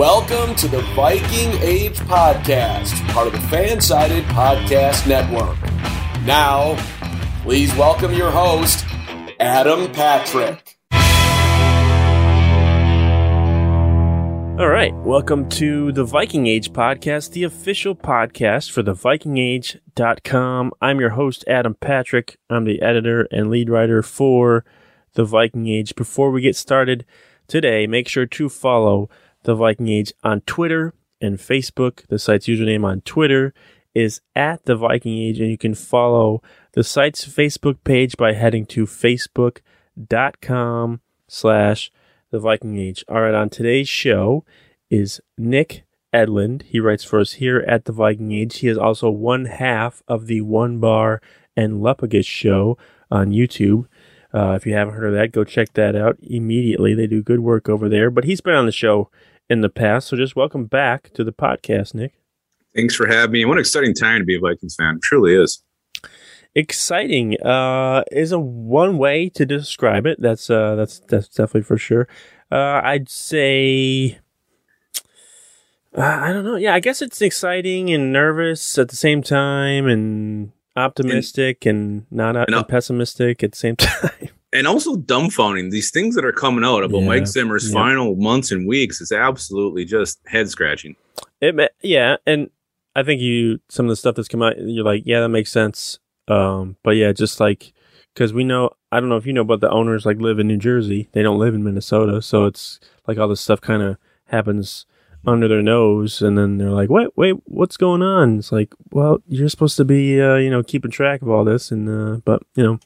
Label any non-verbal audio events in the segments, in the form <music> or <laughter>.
Welcome to the Viking Age Podcast, part of the Fansided Podcast Network. Now, please welcome your host, Adam Patrick. All right, welcome to the Viking Age podcast, the official podcast for the vikingage.com. I'm your host Adam Patrick. I'm the editor and lead writer for the Viking Age. Before we get started today, make sure to follow the Viking Age on Twitter and Facebook. The site's username on Twitter is at the Viking Age, and you can follow the site's Facebook page by heading to facebook.com slash the Viking Age. All right, on today's show is Nik Edlund. He writes for us here at the Viking Age. He is also one half of the One Bar and Lupagus show on YouTube. Uh, if you haven't heard of that, go check that out immediately. They do good work over there. But he's been on the show in the past, so just welcome back to the podcast, Nik. Thanks for having me. What an exciting time to be a Vikings fan. It truly is. Exciting uh, is a one way to describe it. That's uh, that's that's definitely for sure. Uh, I'd say uh, I don't know. Yeah, I guess it's exciting and nervous at the same time, and optimistic and, and not and, and pessimistic at the same <laughs> time. And also dumbfounding these things that are coming out about yeah. Mike Zimmer's yeah. final months and weeks is absolutely just head scratching. It yeah, and I think you some of the stuff that's come out, you're like, yeah, that makes sense. Um, but yeah, just like because we know, I don't know if you know, but the owners like live in New Jersey. They don't live in Minnesota, so it's like all this stuff kind of happens under their nose and then they're like wait wait what's going on it's like well you're supposed to be uh, you know keeping track of all this and uh, but you know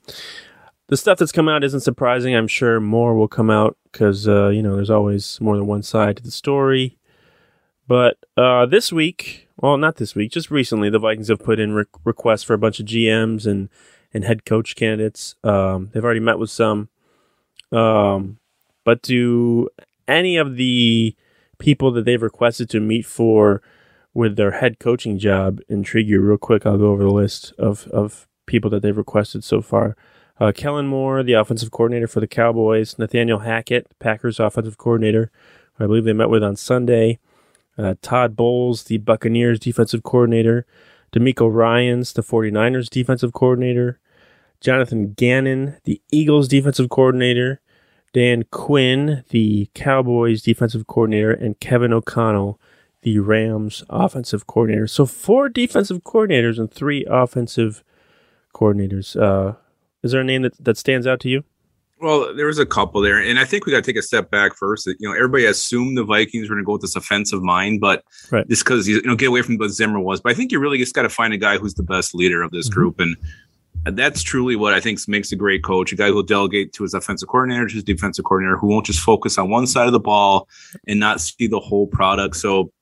the stuff that's come out isn't surprising. I'm sure more will come out because uh, you know there's always more than one side to the story. But uh, this week well not this week just recently the vikings have put in re- requests for a bunch of gms and and head coach candidates. Um, they've already met with some. Um, but do any of the people that they've requested to meet for with their head coaching job intrigue you? Real quick i'll go over the list of, of people that they've requested so far uh, kellen moore the offensive coordinator for the cowboys. Nathaniel hackett packers offensive coordinator i believe they met with on sunday. Uh, todd bowles the buccaneers defensive coordinator. DeMeco Ryans the 49ers defensive coordinator. Jonathan gannon the eagles defensive coordinator. Dan Quinn, the Cowboys defensive coordinator, and Kevin O'Connell, the Rams offensive coordinator. So four defensive coordinators and three offensive coordinators. Uh, is there a name that, that stands out to you? Well, there was a couple there, and I think we got to take a step back first. You know, everybody assumed the Vikings were going to go with this offensive mind, but right. just because you know get away from what Zimmer was. But I think you really just got to find a guy who's the best leader of this mm-hmm. group, and that's truly what I think makes a great coach, a guy who'll delegate to his offensive coordinator, to his defensive coordinator, who won't just focus on one side of the ball and not see the whole product. So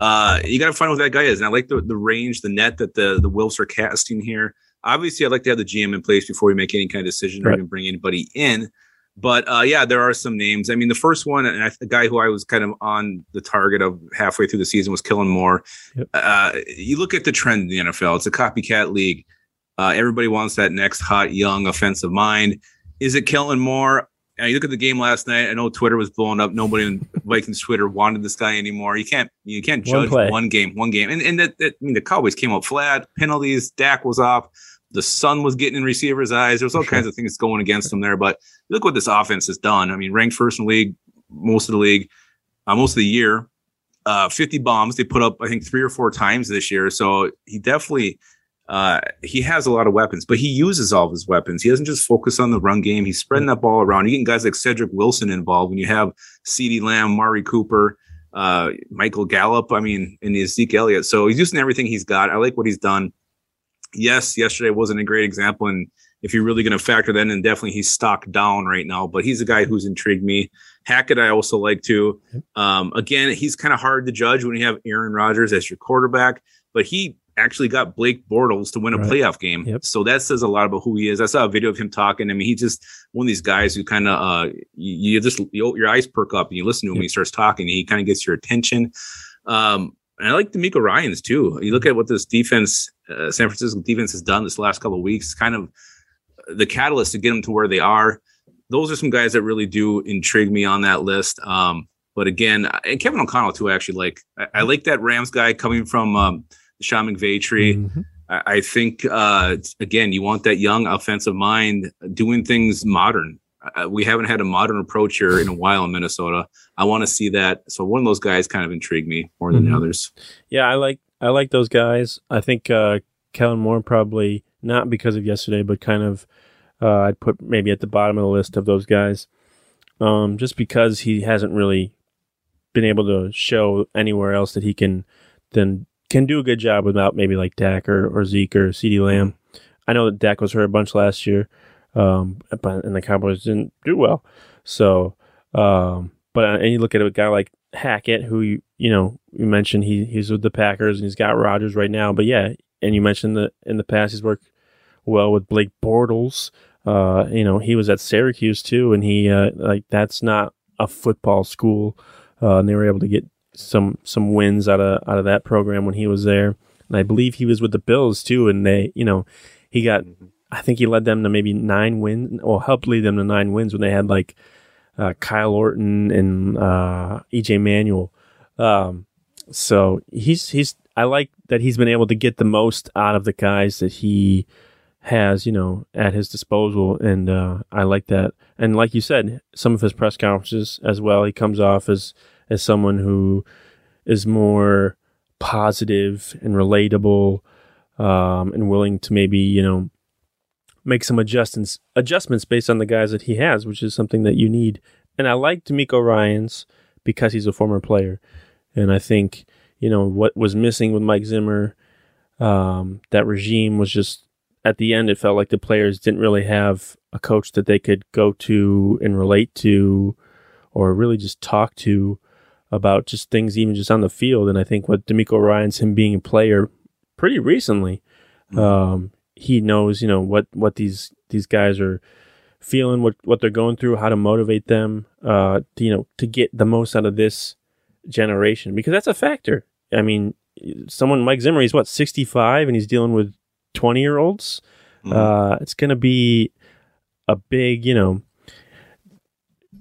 uh, you got to find what that guy is. And I like the, the range, the net that the, the Wilfs are casting here. Obviously, I'd like to have the GM in place before we make any kind of decision right. or even bring anybody in. But uh, yeah, there are some names. I mean, the first one, and I, the guy who I was kind of on the target of halfway through the season was Kellen Moore. Yep. Uh, you look at the trend in the NFL; it's a copycat league. Uh, everybody wants that next hot young offensive mind. Is it Kellen Moore? And you look at the game last night. I know Twitter was blowing up. Nobody in <laughs> Vikings Twitter wanted this guy anymore. You can't you can't judge one, one game, one game. And and that, that, I mean the Cowboys came out flat. Penalties. Dak was off. The sun was getting in receivers' eyes. There was all kinds of things going against them there. But look what this offense has done. I mean, ranked first in the league most of the league, uh, most of the year. Uh, 50 bombs they put up, I think, three or four times this year. So he definitely uh, he has a lot of weapons, but he uses all of his weapons. He doesn't just focus on the run game. He's spreading that ball around. You getting guys like Cedric Wilson involved when you have CeeDee Lamb, Mari Cooper, uh, Michael Gallup. I mean, and Zeke Elliott. So he's using everything he's got. I like what he's done. Yes, yesterday wasn't a great example, and if you're really going to factor that in, definitely he's stocked down right now. But he's a guy who's intrigued me. Hackett, I also like too. Um, again, he's kind of hard to judge when you have Aaron Rodgers as your quarterback, but he actually got Blake Bortles to win a right. playoff game. Yep. So that says a lot about who he is. I saw a video of him talking. I mean, he's just one of these guys who kind of, uh, you, you just, you, your eyes perk up and you listen to him yep. he starts talking. he kind of gets your attention. Um, and I like DeMeco Ryans too. You look at what this defense, uh, San Francisco defense has done this last couple of weeks, kind of the catalyst to get them to where they are. Those are some guys that really do intrigue me on that list. Um, but again, and Kevin O'Connell too. I actually, like I, I like that Rams guy coming from um, Sean McVay tree. Mm-hmm. I, I, think uh, again, you want that young offensive mind doing things modern. Uh, we haven't had a modern approach here in a while in Minnesota. I want to see that. So one of those guys kind of intrigued me more than mm-hmm. the others. Yeah, I like I like those guys. I think uh, Kellen Moore probably not because of yesterday, but kind of uh, I'd put maybe at the bottom of the list of those guys, um, just because he hasn't really been able to show anywhere else that he can then can do a good job without maybe like Dak or, or Zeke or CeeDee Lamb. I know that Dak was hurt a bunch last year, um, but and the Cowboys didn't do well. So, um, but uh, and you look at a guy like Hackett, who you you know you mentioned he he's with the Packers and he's got Rodgers right now. But yeah, and you mentioned that in the past he's worked well with Blake Bortles. Uh, you know he was at Syracuse too, and he uh, like that's not a football school, uh, and they were able to get some some wins out of out of that program when he was there. And I believe he was with the Bills too, and they, you know, he got. I think he led them to maybe nine wins, or helped lead them to nine wins when they had like uh, Kyle Orton and uh, EJ Manuel. Um, so he's he's. I like that he's been able to get the most out of the guys that he has, you know, at his disposal, and uh, I like that. And like you said, some of his press conferences as well, he comes off as as someone who is more positive and relatable um, and willing to maybe you know make some adjustments adjustments based on the guys that he has, which is something that you need. And I like DeMeco Ryans because he's a former player, and I think you know what was missing with Mike Zimmer. Um, that regime was just at the end. It felt like the players didn't really have a coach that they could go to and relate to, or really just talk to about just things even just on the field. And I think what DeMeco Ryans, him being a player pretty recently, mm-hmm. um, he knows, you know, what, what these, these guys are feeling, what, what they're going through, how to motivate them, uh, to, you know, to get the most out of this generation because that's a factor. I mean, someone, Mike Zimmer, he's what, 65 and he's dealing with 20 year olds. Mm-hmm. Uh, it's going to be a big, you know,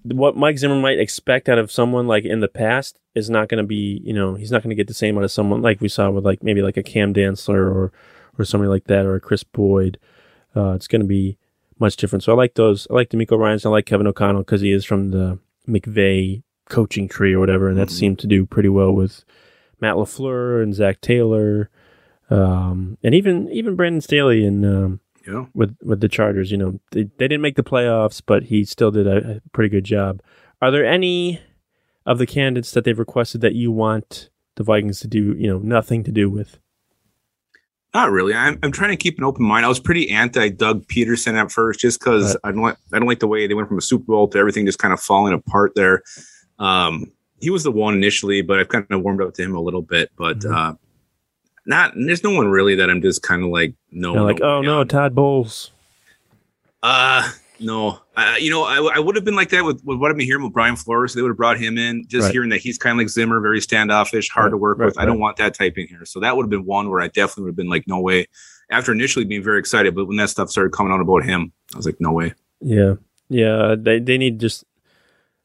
what Mike Zimmer might expect out of someone like in the past is not going to be, you know, he's not going to get the same out of someone like we saw with like maybe like a Cam Dantzler or or somebody like that or a Kris Boyd. Uh, it's going to be much different. So I like those. I like DeMeco Ryans. I like Kevin O'Connell because he is from the McVay coaching tree or whatever, and that mm-hmm. seemed to do pretty well with Matt LaFleur and Zac Taylor, um, and even even Brandon Staley and um, yeah. with with the Chargers. You know, they, they didn't make the playoffs, but he still did a, a, pretty good job. Are there any of the candidates that they've requested that you want the Vikings to do, you know, nothing to do with? Not really. I'm, I'm trying to keep an open mind. I was pretty anti Doug Pederson at first, just because I don't like I don't like the way they went from a Super Bowl to everything just kind of falling apart there. Um, he was the one initially, but I've kind of warmed up to him a little bit. But mm-hmm. uh, not there's no one really that I'm just kind of like no, like oh no Todd Bowles. Uh no, uh, you know I, I would have been like that with, with what I've been hearing with Brian Flores. They would have brought him in. Just right. hearing that he's kind of like Zimmer, very standoffish, hard right, to work right, with. I don't want that type in here. So that would have been one where I definitely would have been like no way. After initially being very excited, but when that stuff started coming out about him, I was like no way. Yeah, yeah. They they need just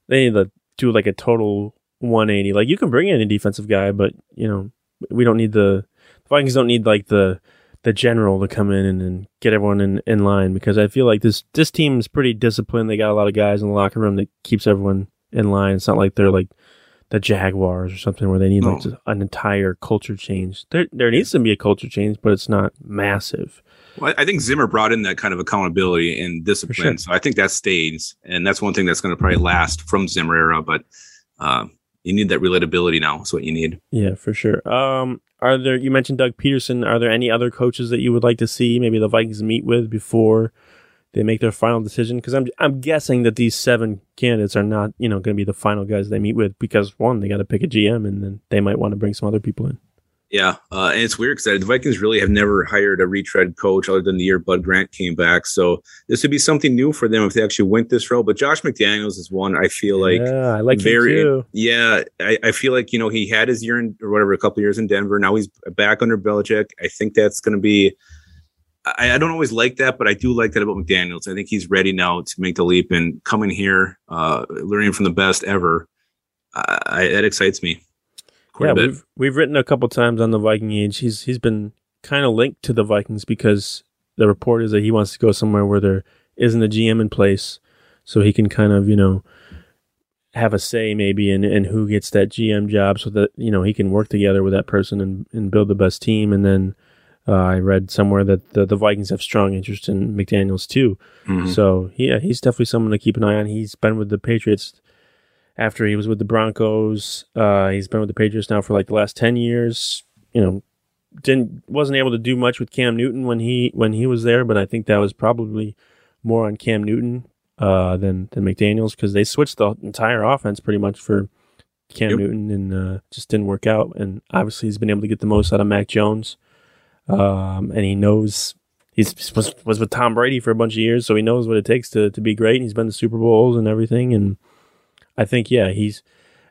they need to do like a total 180. Like you can bring in a defensive guy, but you know we don't need the, the Vikings don't need like the the general to come in and, and get everyone in, in line because I feel like this this team is pretty disciplined. They got a lot of guys in the locker room that keeps everyone in line. It's not like they're like the Jaguars or something where they need like an entire culture change. There there needs to be a culture change, but it's not massive. Well, I think Zimmer brought in that kind of accountability and discipline, sure. so I think that stays, and that's one thing that's going to probably last from Zimmer era. But uh, you need that relatability now. That's what you need. Yeah, for sure. Um, are there? You mentioned Doug Pederson. Are there any other coaches that you would like to see? Maybe the Vikings meet with before they make their final decision? Because I'm I'm guessing that these seven candidates are not you know going to be the final guys they meet with because one they got to pick a GM and then they might want to bring some other people in. Yeah, uh, and it's weird because the Vikings really have never hired a retread coach other than the year Bud Grant came back. So this would be something new for them if they actually went this route. But Josh McDaniels is one I feel like yeah, I like very yeah. I, I feel like you know he had his year in or whatever a couple years in Denver. Now he's back under Belichick. I think that's going to be I, I, don't always like that, but I do like that about McDaniels. I think he's ready now to make the leap and coming here, uh, learning from the best ever. I, that excites me. Yeah, we've we've written a couple times on the Viking age. He's he's been kind of linked to the Vikings because the report is that he wants to go somewhere where there isn't a GM in place, so he can kind of you know have a say maybe in, in who gets that GM job, so that you know he can work together with that person and and build the best team, and then uh, I read somewhere that the, the, Vikings have strong interest in McDaniels too. Mm-hmm. So yeah, he's definitely someone to keep an eye on. He's been with the Patriots after he was with the Broncos. Uh, he's been with the Patriots now for like the last ten years. You know, didn't wasn't able to do much with Cam Newton when he when he was there, but I think that was probably more on Cam Newton uh, than than McDaniels because they switched the entire offense pretty much for Cam yep. Newton and uh, just didn't work out. And obviously, he's been able to get the most out of Mac Jones um, and he knows he's was, was with Tom Brady for a bunch of years, so he knows what it takes to to be great. And he's been to Super Bowls and everything, and I think yeah, he's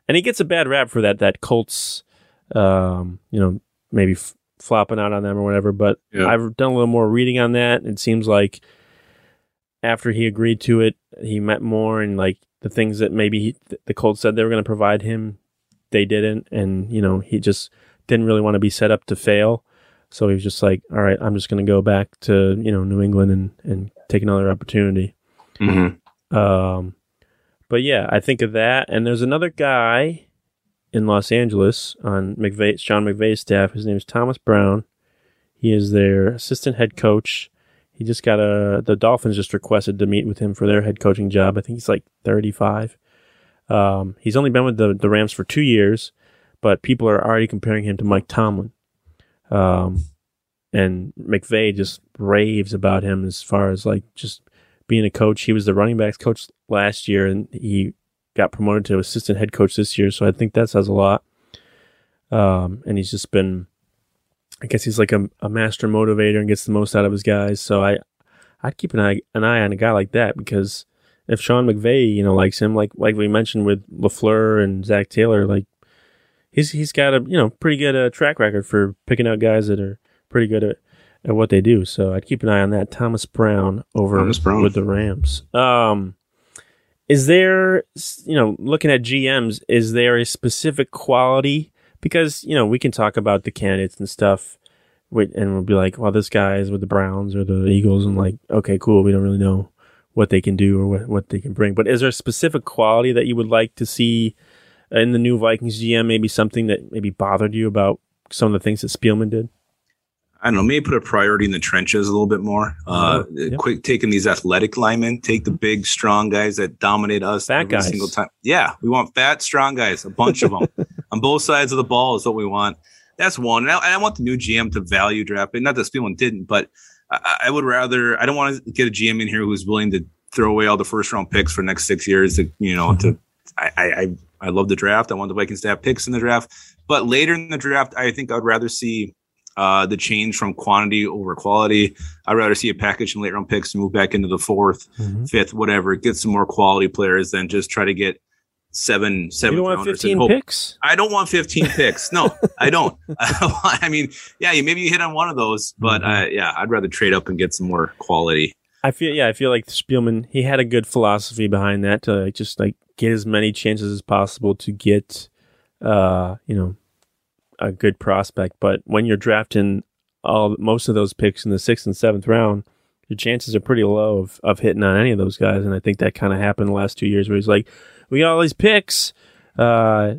and he gets a bad rap for that that Colts, um, you know, maybe f- flopping out on them or whatever. But yeah. I've done a little more reading on that. It seems like after he agreed to it, he met more and like the things that maybe he, the Colts said they were going to provide him, they didn't, and you know he just didn't really want to be set up to fail. So he was just like, all right, I'm just going to go back to, you know, New England and, and take another opportunity. Mm-hmm. Um, but yeah, I think of that. And there's another guy in Los Angeles on McVay, Sean McVay's staff. His name is Thomas Brown. He is their assistant head coach. He just got a, the Dolphins just requested to meet with him for their head coaching job. I think he's like 35. Um, he's only been with the, the Rams for two years, but people are already comparing him to Mike Tomlin. Um, and McVay just raves about him as far as like just being a coach. He was the running backs coach last year, and he got promoted to assistant head coach this year. So I think that says a lot. Um, and he's just been, I guess he's like a, a master motivator and gets the most out of his guys. So I, I'd keep an eye an eye on a guy like that because if Sean McVay, you know, likes him, like like we mentioned with Lafleur and Zac Taylor, like he's he's got a you know pretty good uh, track record for picking out guys that are pretty good at, at what they do. So I'd keep an eye on that. Thomas Brown over Thomas Brown. with the Rams. Um, is there you know looking at GMs, is there a specific quality? Because you know we can talk about the candidates and stuff. And we'll be like, well, this guy is with the Browns or the Eagles, and like, okay, cool. We don't really know what they can do or what, what they can bring. But is there a specific quality that you would like to see in the new Vikings GM, maybe something that maybe bothered you about some of the things that Spielman did? I don't know, maybe put a priority in the trenches a little bit more. Uh, yep. Quick taking these athletic linemen, take the mm-hmm. big, strong guys that dominate us fat every guys. single time. Yeah, we want fat, strong guys, a bunch of them <laughs> on both sides of the ball is what we want. That's one. And I, I want the new GM to value draft, not that Spielman didn't, but I, I, would rather. I don't want to get a GM in here who's willing to throw away all the first round picks for the next six years. To you know, mm-hmm. to I, I I love the draft. I want the Vikings to have picks in the draft. But later in the draft, I think I'd rather see uh, the change from quantity over quality. I'd rather see a package from late round picks to move back into the 4th mm-hmm. fifth, whatever, get some more quality players than just try to get seven, seven. You don't want 15 picks? I don't want 15 <laughs> picks. No, I don't. <laughs> I mean, yeah, maybe you hit on one of those, but mm-hmm. uh, yeah, I'd rather trade up and get some more quality. I feel, yeah, I feel like Spielman, he had a good philosophy behind that to like, just like get as many chances as possible to get, uh, you know, a good prospect. But when you're drafting all most of those picks in the sixth and seventh round, your chances are pretty low of, of hitting on any of those guys. And I think that kind of happened the last two years where he's like, we got all these picks. Uh,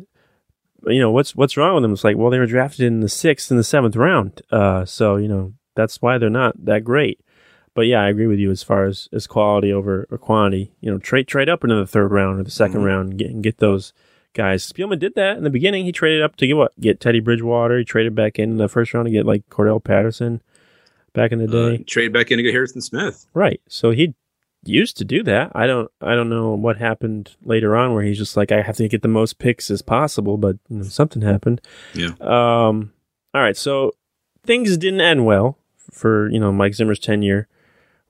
you know what's what's wrong with them? It's like, well, they were drafted in the sixth and the seventh round, uh, so you know that's why they're not that great. But yeah, I agree with you as far as, as quality over or quantity. You know, trade trade up into the third round or the 2nd mm-hmm. round and get, and get those guys. Spielman did that in the beginning. He traded up to get what? Get Teddy Bridgewater. He traded back in the first round to get like Cordarrelle Patterson back in the uh, day. Uh, trade back in to get Harrison Smith. Right. So he used to do that. I don't I don't know what happened later on where he's just like I have to get the most picks as possible, but you know, something happened. Yeah. Um all right, so things didn't end well for, you know, Mike Zimmer's tenure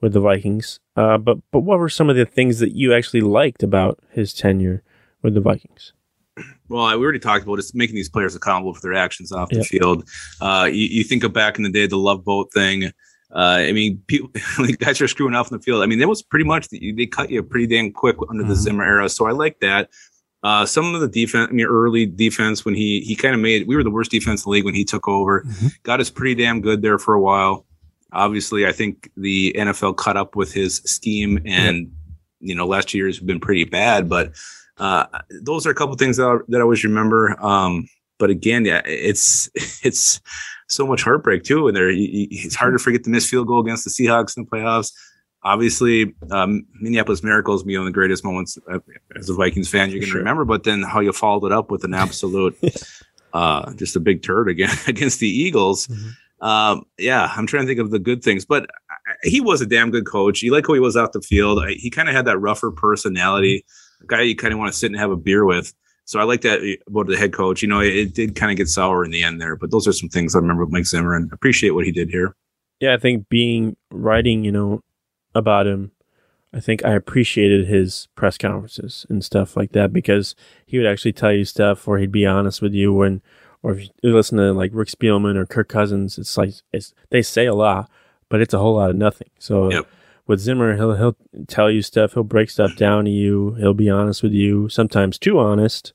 with the Vikings. Uh but but what were some of the things that you actually liked about his tenure with the Vikings? Well, we already talked about just making these players accountable for their actions off the field. Uh, you, you, think of back in the day, the love boat thing. Uh, I mean, people, <laughs> guys are screwing off in the field. I mean, that was pretty much the, they cut you pretty damn quick under mm-hmm. the Zimmer era. So I like that. Uh, some of the defense, I mean, early defense when he he kind of made we were the worst defense in the league when he took over. Mm-hmm. Got us pretty damn good there for a while. Obviously, I think the NFL caught up with his scheme, and you know, last year's been pretty bad. But uh, those are a couple things that I, that I always remember. Um, but again, yeah, it's <laughs> it's so much heartbreak too. And there, it's hard to forget the missed field goal against the Seahawks in the playoffs. Obviously, um, Minneapolis Miracles be one of the greatest moments uh, as a Vikings fan you're going to sure. remember. But then how you followed it up with an absolute, <laughs> uh, just a big turd again <laughs> against the Eagles. Mm-hmm. Um, yeah, I'm trying to think of the good things, but he was a damn good coach. You like how he was out the field. He kind of had that rougher personality, a guy you kind of want to sit and have a beer with. So I like that about the head coach. You know, it, it did kind of get sour in the end there, but those are some things I remember with Mike Zimmer and appreciate what he did here. Yeah, I think being writing, you know, about him, I think I appreciated his press conferences and stuff like that because he would actually tell you stuff or he'd be honest with you when, or if you listen to like Rick Spielman or Kirk Cousins, it's like it's, they say a lot, but it's a whole lot of nothing. So yep with Zimmer, he'll he'll tell you stuff. He'll break stuff down to you. He'll be honest with you. Sometimes too honest.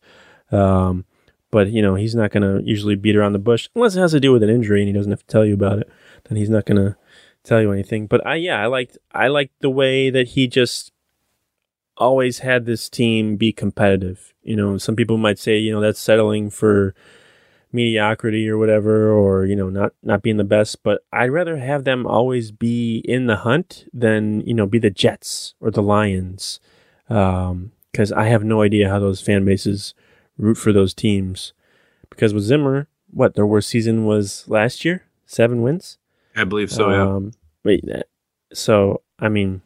Um, but you know he's not going to usually beat around the bush unless it has to do with an injury and he doesn't have to tell you about it. Then he's not going to tell you anything. But I yeah, I liked I liked the way that he just always had this team be competitive. You know, some people might say you know that's settling for mediocrity or whatever, or you know, not not being the best. But I'd rather have them always be in the hunt than you know be the Jets or the Lions, because um, I have no idea how those fan bases root for those teams. Because with Zimmer, what their worst season was last year, seven wins. I believe so. Um, yeah. Wait, so I mean,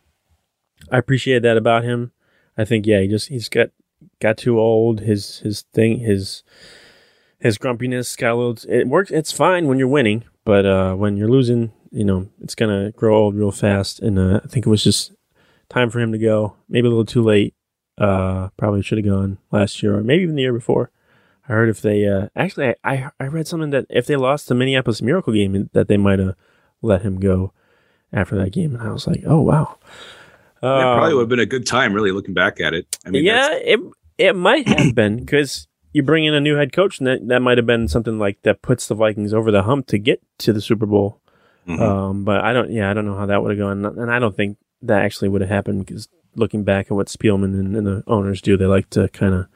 I appreciate that about him. I think yeah, he just he's got got too old. His his thing his his grumpiness Skyloads. It works. It's fine when you're winning, but uh, when you're losing, you know, it's gonna grow old real fast. And uh, I think it was just time for him to go. Maybe a little too late. Uh, probably should have gone last year or maybe even the year before. I heard if they uh, actually, I, I read something that if they lost the Minneapolis Miracle game, that they might have let him go after that game. And I was like, oh wow. It probably um, would have been a good time, really, looking back at it. I mean, yeah, it it might have been because you bring in a new head coach, and that, that might have been something like that puts the Vikings over the hump to get to the Super Bowl. Mm-hmm. Um, but I don't, yeah, I don't know how that would have gone, and I don't think that actually would have happened because looking back at what Spielman and, and the owners do, they like to kind of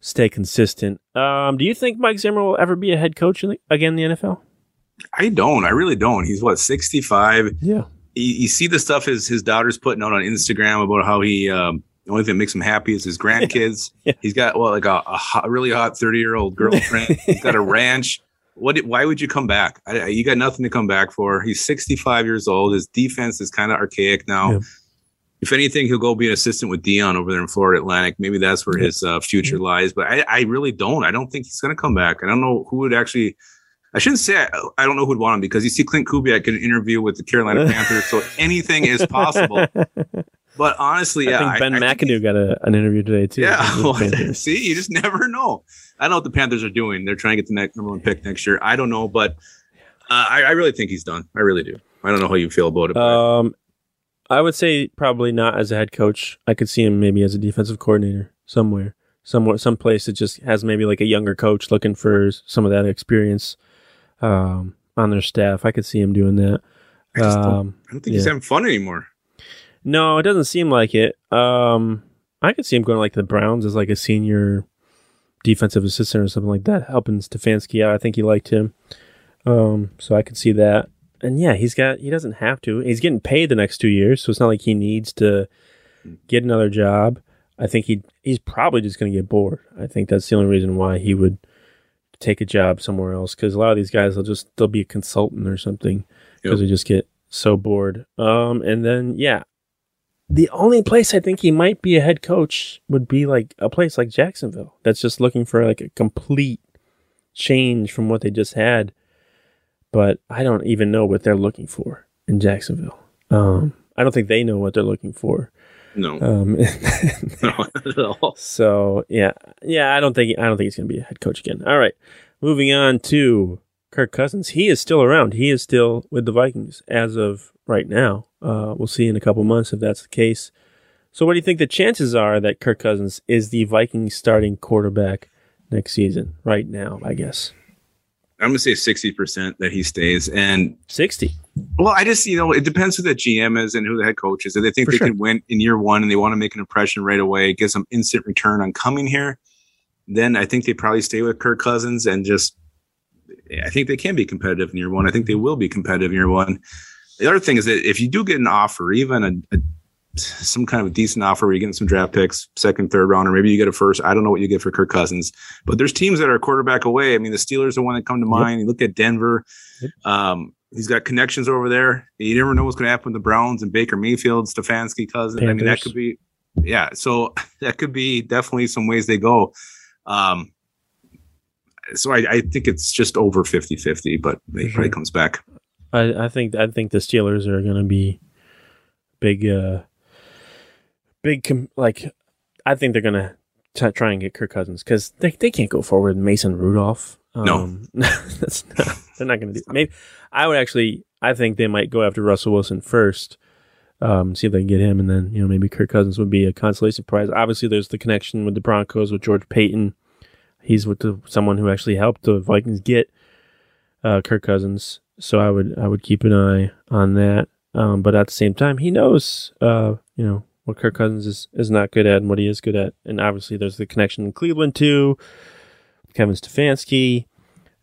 stay consistent. Um, do you think Mike Zimmer will ever be a head coach in the, again in the NFL? I don't. I really don't. He's what sixty five. Yeah. You, you, see the stuff his his daughter's putting out on Instagram about how he um, the only thing that makes him happy is his <laughs> grandkids. yeah. He's got well, like a, a, hot, a really hot thirty year old <laughs> girlfriend. He's got a ranch. What? Why would you come back? I, you got nothing to come back for. He's sixty five years old. His defense is kind of archaic now. Yeah. If anything, he'll go be an assistant with Deion over there in Florida Atlantic. Maybe that's where his uh, future lies. But I, I really don't. I don't think he's going to come back. I don't know who would actually. I shouldn't say I, I, don't know who'd want him because you see Klint Kubiak in an interview with the Carolina <laughs> Panthers, so anything is possible. But honestly, I yeah, think Ben I, McAdoo I got a, an interview today too. Yeah, well, <laughs> see, you just never know. I don't know what the Panthers are doing. They're trying to get the next number one pick next year. I don't know, but uh, I, I, really think he's done. I really do. I don't know how you feel about it. Um, I would say probably not as a head coach. I could see him maybe as a defensive coordinator somewhere, somewhere, some place that just has maybe like a younger coach looking for some of that experience. Um, on their staff. I could see him doing that. I, um, don't, I don't, think yeah. he's having fun anymore. No, it doesn't seem like it. Um, I could see him going like the Browns as like a senior defensive assistant or something like that, helping Stefanski out. I think he liked him. Um, so I could see that. And yeah, he's got he doesn't have to. He's getting paid the next two years, so it's not like he needs to get another job. I think he he's probably just going to get bored. I think that's the only reason why he would take a job somewhere else because a lot of these guys will just they'll be a consultant or something because yep. they just get so bored. Um, and then yeah, the only place I think he might be a head coach would be like a place like Jacksonville that's just looking for like a complete change from what they just had. But I don't even know what they're looking for in Jacksonville. Um, I don't think they know what they're looking for. No. Um, <laughs> <laughs> no, at all. So yeah, yeah, I don't think I don't think he's going to be a head coach again. All right, moving on to Kirk Cousins. He is still around. He is still with the Vikings as of right now. Uh, we'll see in a couple months if that's the case. So, what do you think the chances are that Kirk Cousins is the Vikings starting quarterback next season? Right now, I guess. I'm gonna say sixty percent that he stays, and sixty. Well, I just you know it depends who the GM is and who the head coach is. If they think For they sure. can win in year one and they want to make an impression right away, get some instant return on coming here, then I think they probably stay with Kirk Cousins and just. I think they can be competitive in year one. I think they will be competitive in year one. The other thing is that if you do get an offer, even a, a some kind of a decent offer where you get some draft picks, second, third round, or maybe you get a first. I don't know what you get for Kirk Cousins, but there's teams that are quarterback away. I mean, the Steelers are one that come to mind. Yep. You look at Denver. Yep. Um, he's got connections over there. You never know what's going to happen with the Browns and Baker Mayfield, Stefanski cousin. Panthers. I mean, that could be, yeah. So <laughs> that could be definitely some ways they go. Um, so I, I think it's just over 50 50, but he probably comes back. I, I think I think the Steelers are going to be big, uh, big com- like. I think they're going to try and get Kirk Cousins because they they can't go forward Mason Rudolph. Um, no, <laughs> that's not, they're not going to do. Maybe I would actually. I think they might go after Russell Wilson first. Um, see if they can get him, and then you know maybe Kirk Cousins would be a consolation prize. Obviously, there's the connection with the Broncos with George Paton. He's with the, someone who actually helped the Vikings get uh, Kirk Cousins so I would I would keep an eye on that. Um, but at the same time, he knows, uh, you know, what Kirk Cousins is, is not good at and what he is good at. And obviously, there's the connection in Cleveland too, Kevin Stefanski,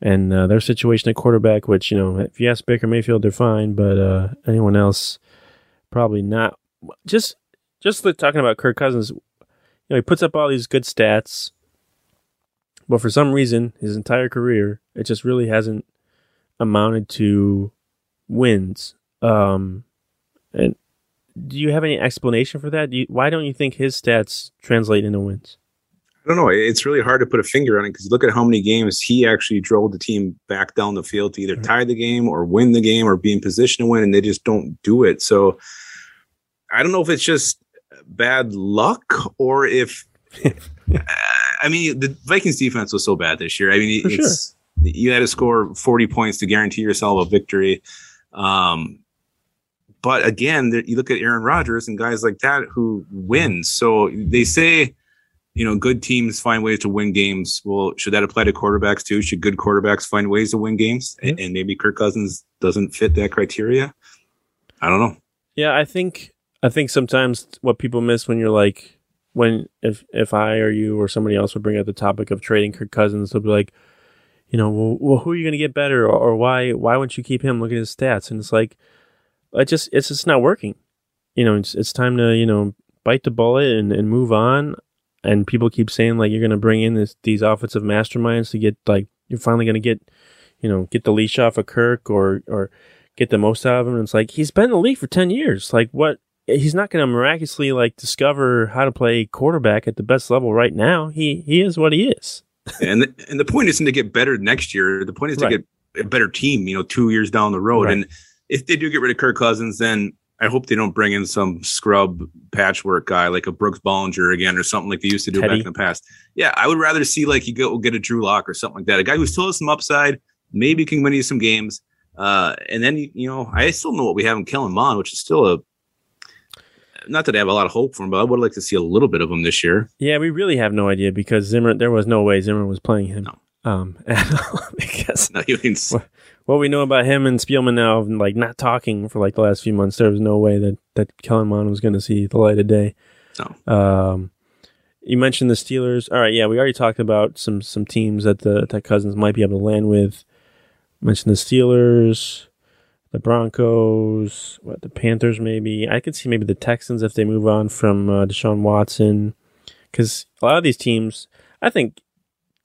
and uh, their situation at quarterback. Which you know, if you ask Baker Mayfield, they're fine, but uh, anyone else, probably not. Just just talking about Kirk Cousins, you know, he puts up all these good stats, but for some reason, his entire career, it just really hasn't amounted to wins. Um, and do you have any explanation for that? Do you, why don't you think his stats translate into wins? I don't know. It's really hard to put a finger on it because look at how many games he actually drove the team back down the field to either mm-hmm. tie the game or win the game or be in position to win, and they just don't do it. So I don't know if it's just bad luck or if. <laughs> I mean, the Vikings defense was so bad this year. I mean, For it's. Sure you had to score 40 points to guarantee yourself a victory. Um, but again, you look at Aaron Rodgers and guys like that who win. So they say, you know, good teams find ways to win games. Well, should that apply to quarterbacks too? Should good quarterbacks find ways to win games? Mm-hmm. And maybe Kirk Cousins doesn't fit that criteria. I don't know. Yeah, I think I think sometimes what people miss when you're like when if if I or you or somebody else would bring up the topic of trading Kirk Cousins, they'll be like, you know, well, well who are you going to get better, or, or, why why wouldn't you keep him? Look at his stats, and it's like, it just it's just not working. You know, it's it's time to you know bite the bullet and, and move on. And people keep saying like you're going to bring in this, these offensive masterminds to get like you're finally going to get, you know, get the leash off of Kirk or or get the most out of him. And it's like he's been in the league for ten years. Like what? He's not going to miraculously like discover how to play quarterback at the best level right now. He he is what he is and the, and the point isn't to get better next year. The point is right. to get a better team. You know, two years down the road. Right. And if they do get rid of Kirk Cousins, then I hope they don't bring in some scrub patchwork guy like a Brooks Bollinger again or something like they used to do Teddy. back in the past. Yeah, I would rather see like you go get a Drew Lock or something like that. A guy who still has some upside, maybe can win you some games. Uh, and then you know, I still know what we have in Kellen Mond, which is still a not that I have a lot of hope for him, but I would like to see a little bit of him this year. Yeah, we really have no idea because Zimmer. There was no way Zimmer was playing him. No. Um, because no, means, what we know about him and Spielman now, like not talking for like the last few months, there was no way that that Kellen Mond was going to see the light of day. No. Um, you mentioned the Steelers. All right, yeah, we already talked about some some teams that the that Cousins might be able to land with. Mentioned the Steelers, the Broncos, what the Panthers maybe. I could see maybe the Texans if they move on from uh, Deshaun Watson, because a lot of these teams, I think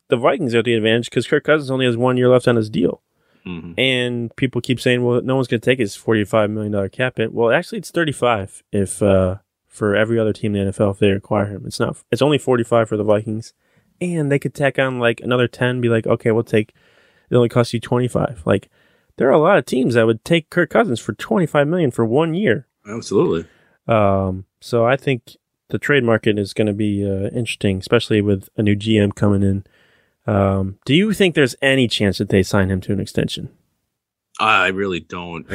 the Vikings are the advantage because Kirk Cousins only has one year left on his deal. Mm-hmm. And people keep saying, well, no one's going to take his $45 million cap hit. Well, actually, it's 35 if uh, for every other team in the NFL if they acquire him. It's not. It's only 45 for the Vikings. And they could tack on like another 10, be like, okay, we'll take, it only costs you 25. Like, there are a lot of teams that would take Kirk Cousins for 25 million for one year. Absolutely. Um, so I think the trade market is going to be uh, interesting, especially with a new GM coming in. Um, do you think there's any chance that they sign him to an extension? I really don't.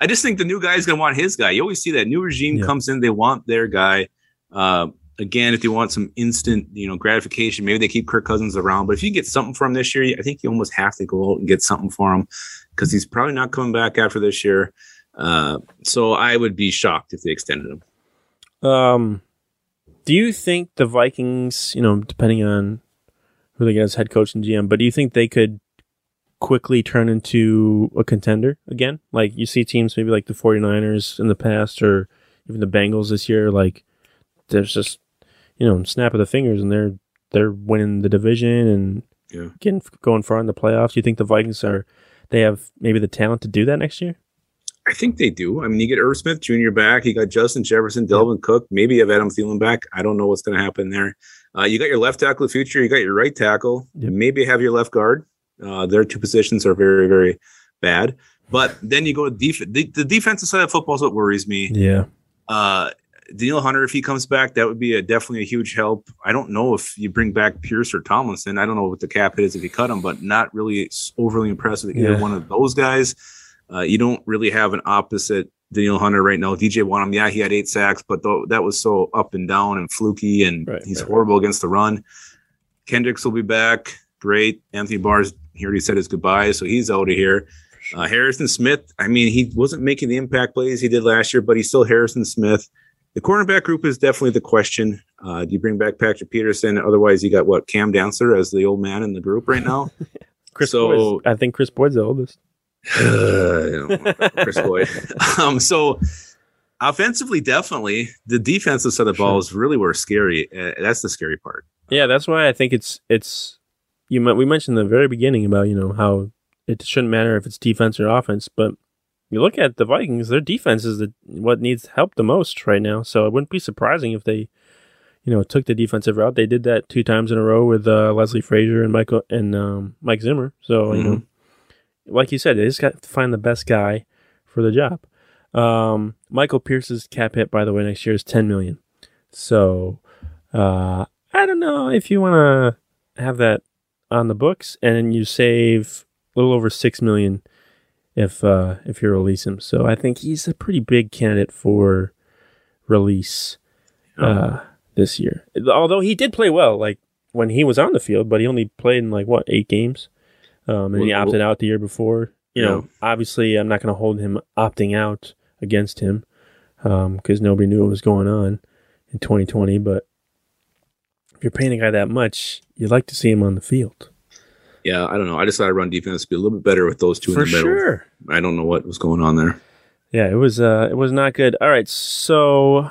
I <laughs> just think the new guy is going to want his guy. You always see that new regime yeah. comes in, they want their guy. Uh, again, if they want some instant, you know, gratification, maybe they keep Kirk Cousins around. But if you get something from him this year, I think you almost have to go out and get something for him because he's probably not coming back after this year. Uh, so I would be shocked if they extended him. Um, do you think the Vikings, you know, depending on who they get as head coach and GM. But do you think they could quickly turn into a contender again? Like you see teams maybe like the 49ers in the past or even the Bengals this year, like there's just, you know, snap of the fingers and they're they're winning the division and yeah. getting going far in the playoffs. Do you think the Vikings are they have maybe the talent to do that next year? I think they do. I mean, you get Irv Smith Jr. back. You got Justin Jefferson, Dalvin. Cook. Maybe you have Adam Thielen back. I don't know what's going to happen there. Uh, you got your left tackle of the future. You got your right tackle. Yep. Maybe have your left guard. Uh, their two positions are very, very bad. But then you go to def- the, the defensive side of football is what worries me. Yeah. Uh, Danielle Hunter, if he comes back, that would be a definitely a huge help. I don't know if you bring back Pierce or Tomlinson. I don't know what the cap hit is if you cut him, but not really overly impressed with either yeah. one of those guys. Uh, you don't really have an opposite Danielle Hunter right now. DJ Wonnum, yeah, he had eight sacks, but th- that was so up and down and fluky, and right, he's right, horrible right. against the run. Kendricks will be back. Great. Anthony Barr's he already said his goodbye, so he's out of here. Uh, Harrison Smith, I mean, he wasn't making the impact plays he did last year, but he's still Harrison Smith. The cornerback group is definitely the question. Uh, do you bring back Patrick Peterson? Otherwise, you got what Cam Dantzler as the old man in the group right now. <laughs> Kris so, I think Kris Boyd's the oldest. <sighs> Kris Boyd. <laughs> um, so offensively, definitely the defensive side of the ball is really where scary. Uh, that's the scary part. Yeah, that's why I think it's it's you. We mentioned in the very beginning about you know how it shouldn't matter if it's defense or offense, but you look at the Vikings, their defense is the, what needs help the most right now. So it wouldn't be surprising if they, you know, took the defensive route. They did that two times in a row with uh, Leslie Frazier and Michael and um, Mike Zimmer. So mm-hmm. you know like you said, they just got to find the best guy for the job. Um, Michael Pierce's cap hit, by the way, next year is ten million. So uh, I don't know if you want to have that on the books, and you save a little over six million if uh, if you release him. So I think he's a pretty big candidate for release uh, this year. Although he did play well, like when he was on the field, but he only played in like what eight games. Um, and he opted out the year before. You yeah. know, obviously, I'm not going to hold him opting out against him because um, nobody knew what was going on in 2020. But if you're paying a guy that much, you'd like to see him on the field. Yeah, I don't know. I decided to run defense to be a little bit better with those two For in the middle. Sure. I don't know what was going on there. Yeah, it was uh it was not good. All right, so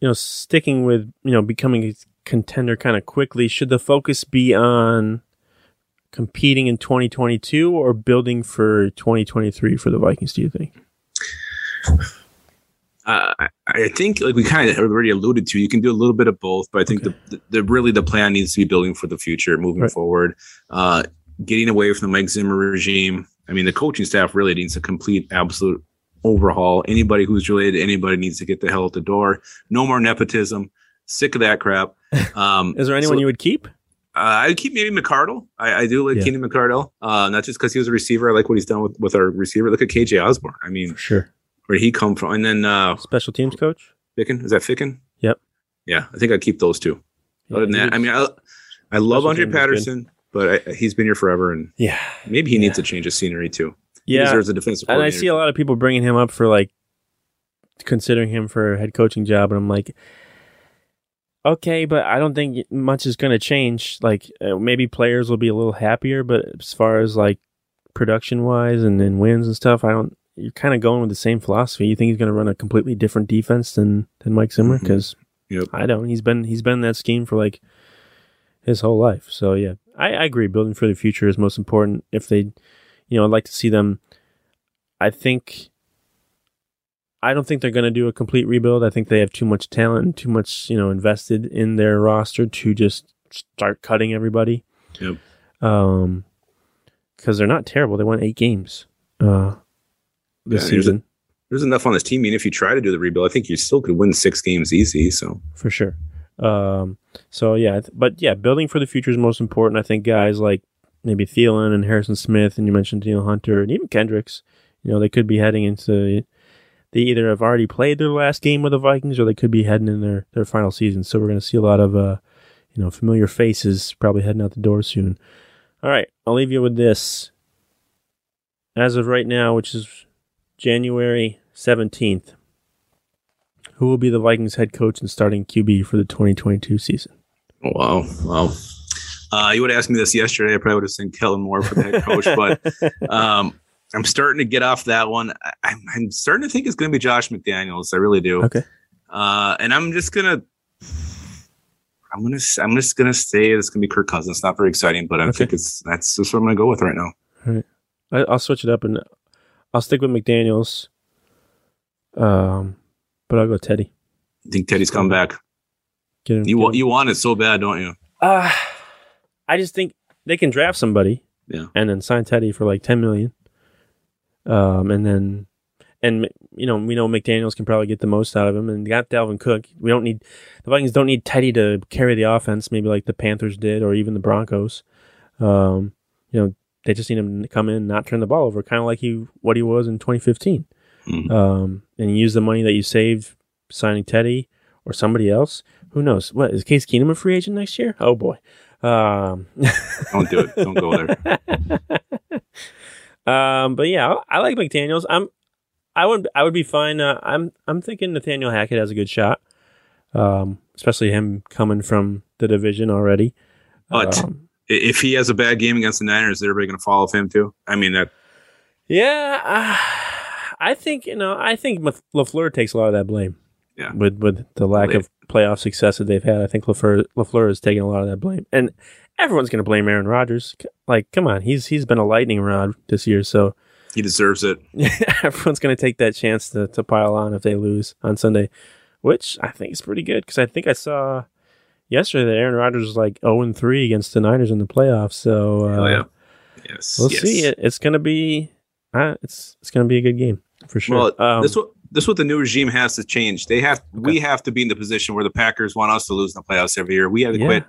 you know, sticking with, you know, becoming a contender kind of quickly, should the focus be on competing in 2022 or building for 2023 for the Vikings, do you think? Uh, I think, like we kind of already alluded to, you can do a little bit of both, but I think okay. the, the, really the plan needs to be building for the future, moving right. forward, uh, getting away from the Mike Zimmer regime. I mean, the coaching staff really needs a complete, absolute overhaul. Anybody who's related to anybody needs to get the hell out the door. No more nepotism. Sick of that crap. <laughs> Um, Is there anyone so, you would keep? Uh, I would keep maybe McCardell. I, I do like yeah. Keenan McCardell. Uh, not just because he was a receiver. I like what he's done with, with our receiver. Look at KJ Osborn. I mean, For sure. Where he come from? And then uh, special teams coach. Ficken is that Ficken? Yep. Yeah, I think I'd keep those two. Yeah, Other than that, I mean, I, I love Andre Patterson. But I, he's been here forever, and yeah, maybe he yeah. needs a change of scenery too. Yeah, he deserves a defensive. And I see a lot of people bringing him up for like considering him for a head coaching job, and I'm like, okay, but I don't think much is going to change. Like uh, maybe players will be a little happier, but as far as like production wise and, and wins and stuff, I don't. You're kind of going with the same philosophy. You think he's going to run a completely different defense than than Mike Zimmer? Because mm-hmm. yep. I don't. He's been he's been in that scheme for like his whole life. So yeah, I, I agree. Building for the future is most important. If they, you know, I'd like to see them. I think. I don't think they're going to do a complete rebuild. I think they have too much talent and too much, you know, invested in their roster to just start cutting everybody. Yep. Um, because they're not terrible. They won eight games. Uh, this Yeah, there's season a- There's enough on this team. I mean, if you try to do the rebuild, I think you still could win six games easy. So for sure. Um, so yeah, but yeah, building for the future is most important. I think guys like maybe Thielen and Harrison Smith, and you mentioned Danielle Hunter and even Kendricks. You know, they could be heading into. They either have already played their last game with the Vikings, or they could be heading in their their final season. So we're going to see a lot of uh, you know, familiar faces probably heading out the door soon. All right, I'll leave you with this. As of right now, which is January seventeenth, who will be the Vikings head coach and starting QB for the 2022 season? Wow, wow. Uh, you would have asked me this yesterday. I probably would have said Kellen Moore for the head coach, but <laughs> um, I'm starting to get off that one. I, I'm, I'm starting to think it's going to be Josh McDaniels. I really do. Okay. Uh, and I'm just gonna, I'm gonna, I'm just gonna say it's gonna be Kirk Cousins. Not very exciting, but I Okay. think it's that's just what I'm gonna go with right now. I, I'll switch it up and I'll stick with McDaniels. Um, but I'll go Teddy. I think Teddy's come back. Him. You get want him. you want it so bad, don't you? Uh, I just think they can draft somebody. Yeah. And then sign Teddy for like ten million. Um, and then, and you know, we know McDaniels can probably get the most out of him, and got Dalvin Cook. We don't need the Vikings don't need Teddy to carry the offense, maybe like the Panthers did, or even the Broncos. Um, you know, they just need him to come in, and not turn the ball over, kind of like he what he was in 2015. Mhm. Um, and use the money that you saved signing Teddy or somebody else. Who knows? What is Case Keenum a free agent next year? Oh boy. Um, <laughs> Don't do it. Don't go there. <laughs> um, but yeah, I, I like McDaniels. I'm, I would, I would be fine. Uh, I'm, I'm thinking Nathaniel Hackett has a good shot. Um, especially him coming from the division already. But Um, if he has a bad game against the Niners, is everybody going to follow him too? I mean that. yeah, uh, I think you know. I think LaFleur takes a lot of that blame. Yeah. With with the lack They- of playoff success that they've had, I think LaFleur LaFleur is taking a lot of that blame, and everyone's going to blame Aaron Rodgers. Like, come on, he's he's been a lightning rod this year, so He deserves it. <laughs> everyone's going to take that chance to, to pile on if they lose on Sunday, which I think is pretty good because I think I saw yesterday that Aaron Rodgers was like 0 and 3 against the Niners in the playoffs. So uh, yeah. Yes. we'll yes. see. It, it's going to be uh, it's it's going to be a good game for sure. Well, Um, this what this what the new regime has to change. They have we have to be in the position where the Packers want us to lose in the playoffs every year. We have to Yeah. quit.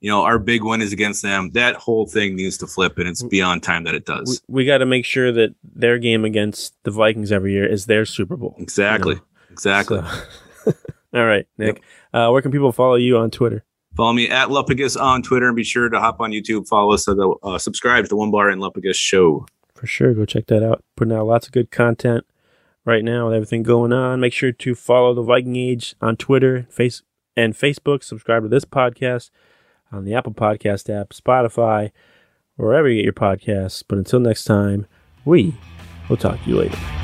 You know, our big win is against them. That whole thing needs to flip, and it's beyond time that it does. we got to make sure that their game against the Vikings every year is their Super Bowl. Exactly. You know? Exactly. So- <laughs> all right, Nik. Uh, where can people follow you on Twitter? Follow me at Lupagus on Twitter, and be sure to hop on YouTube. Follow us the uh, subscribe to the One Bar and Lupagus Show. For sure, go check that out. Putting out lots of good content right now with everything going on. Make sure to follow the Viking Age on Twitter, face and Facebook. Subscribe to this podcast on the Apple Podcast app, Spotify, wherever you get your podcasts. But until next time, we will talk to you later.